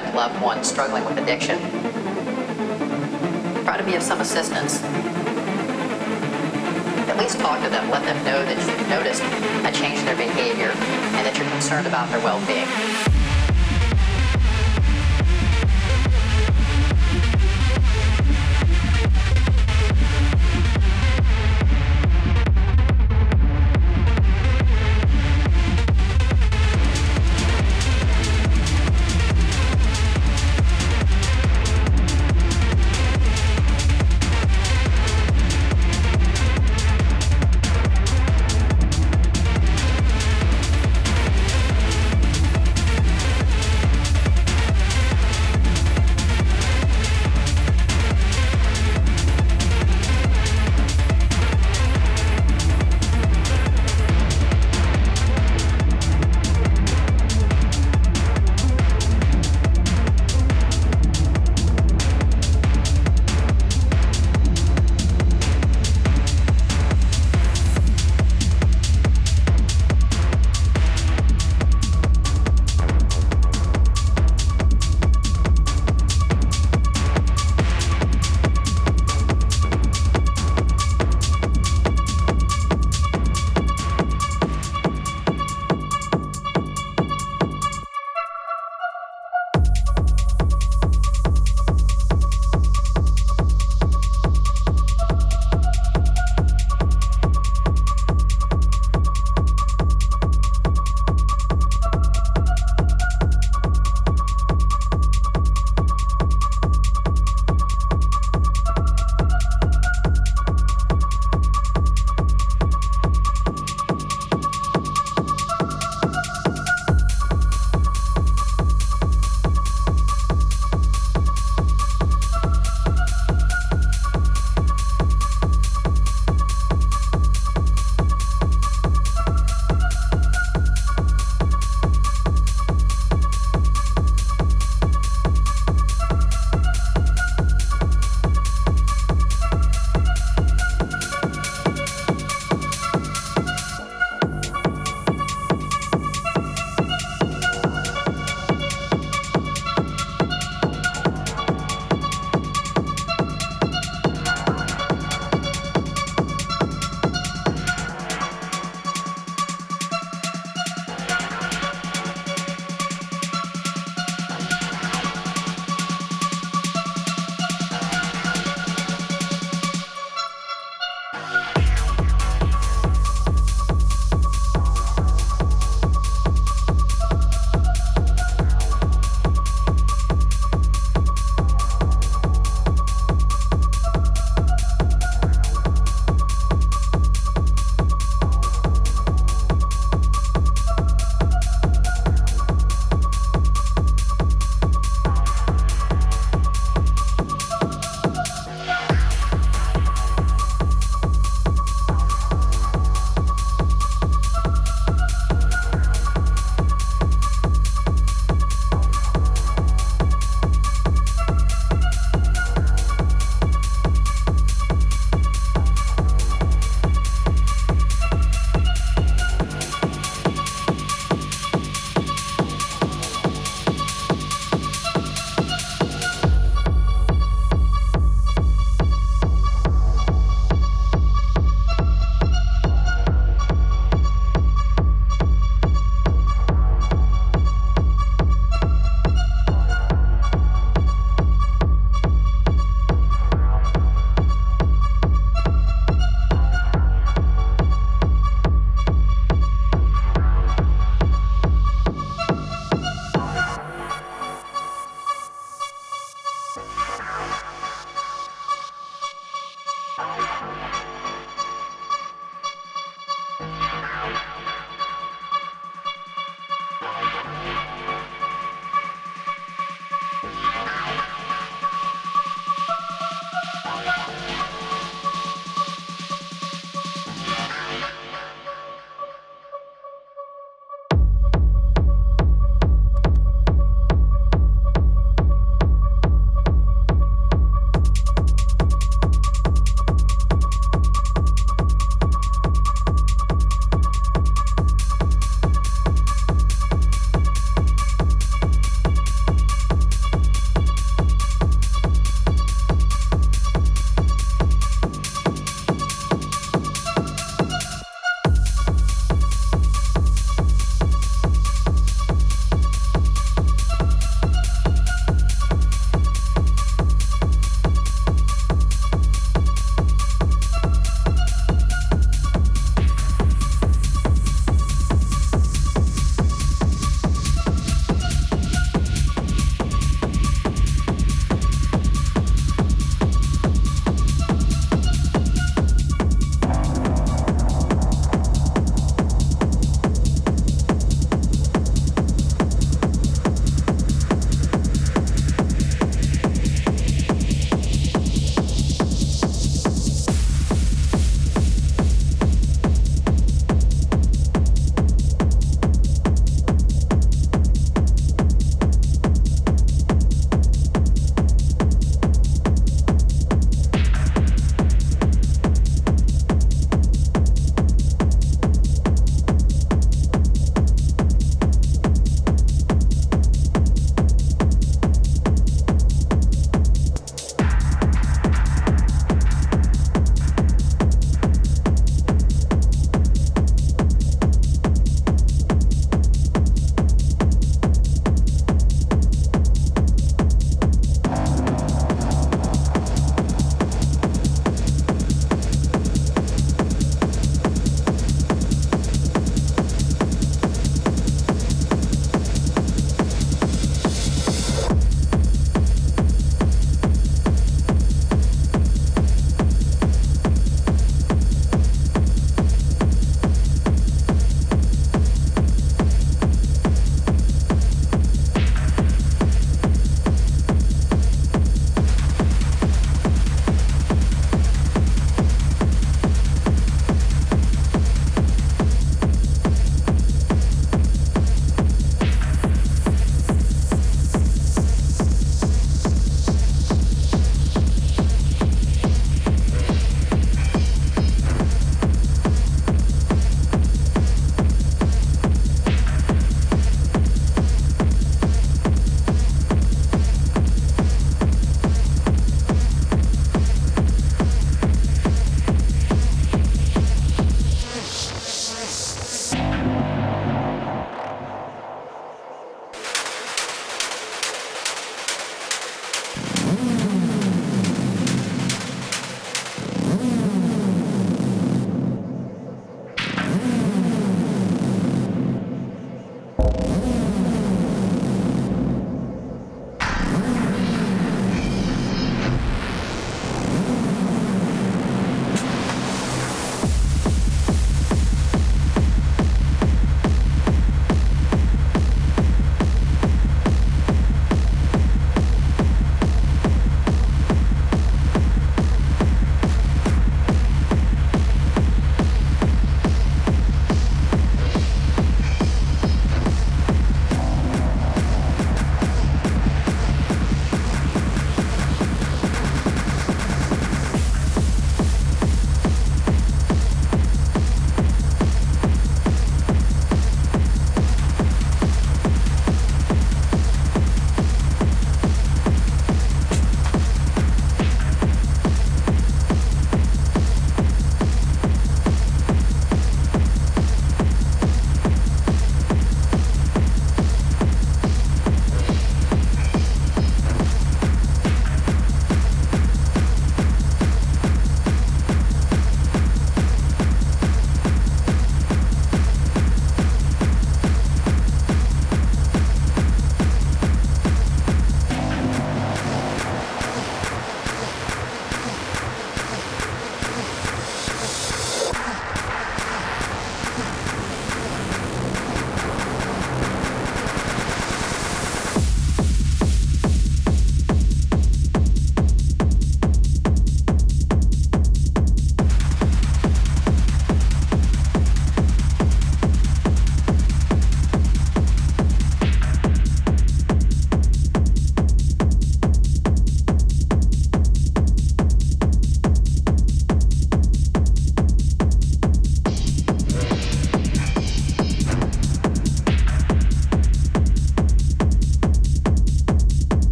friend, loved one struggling with addiction, try to be of some assistance. At least talk to them. Let them know that you've noticed a change in their behavior and that you're concerned about their well-being.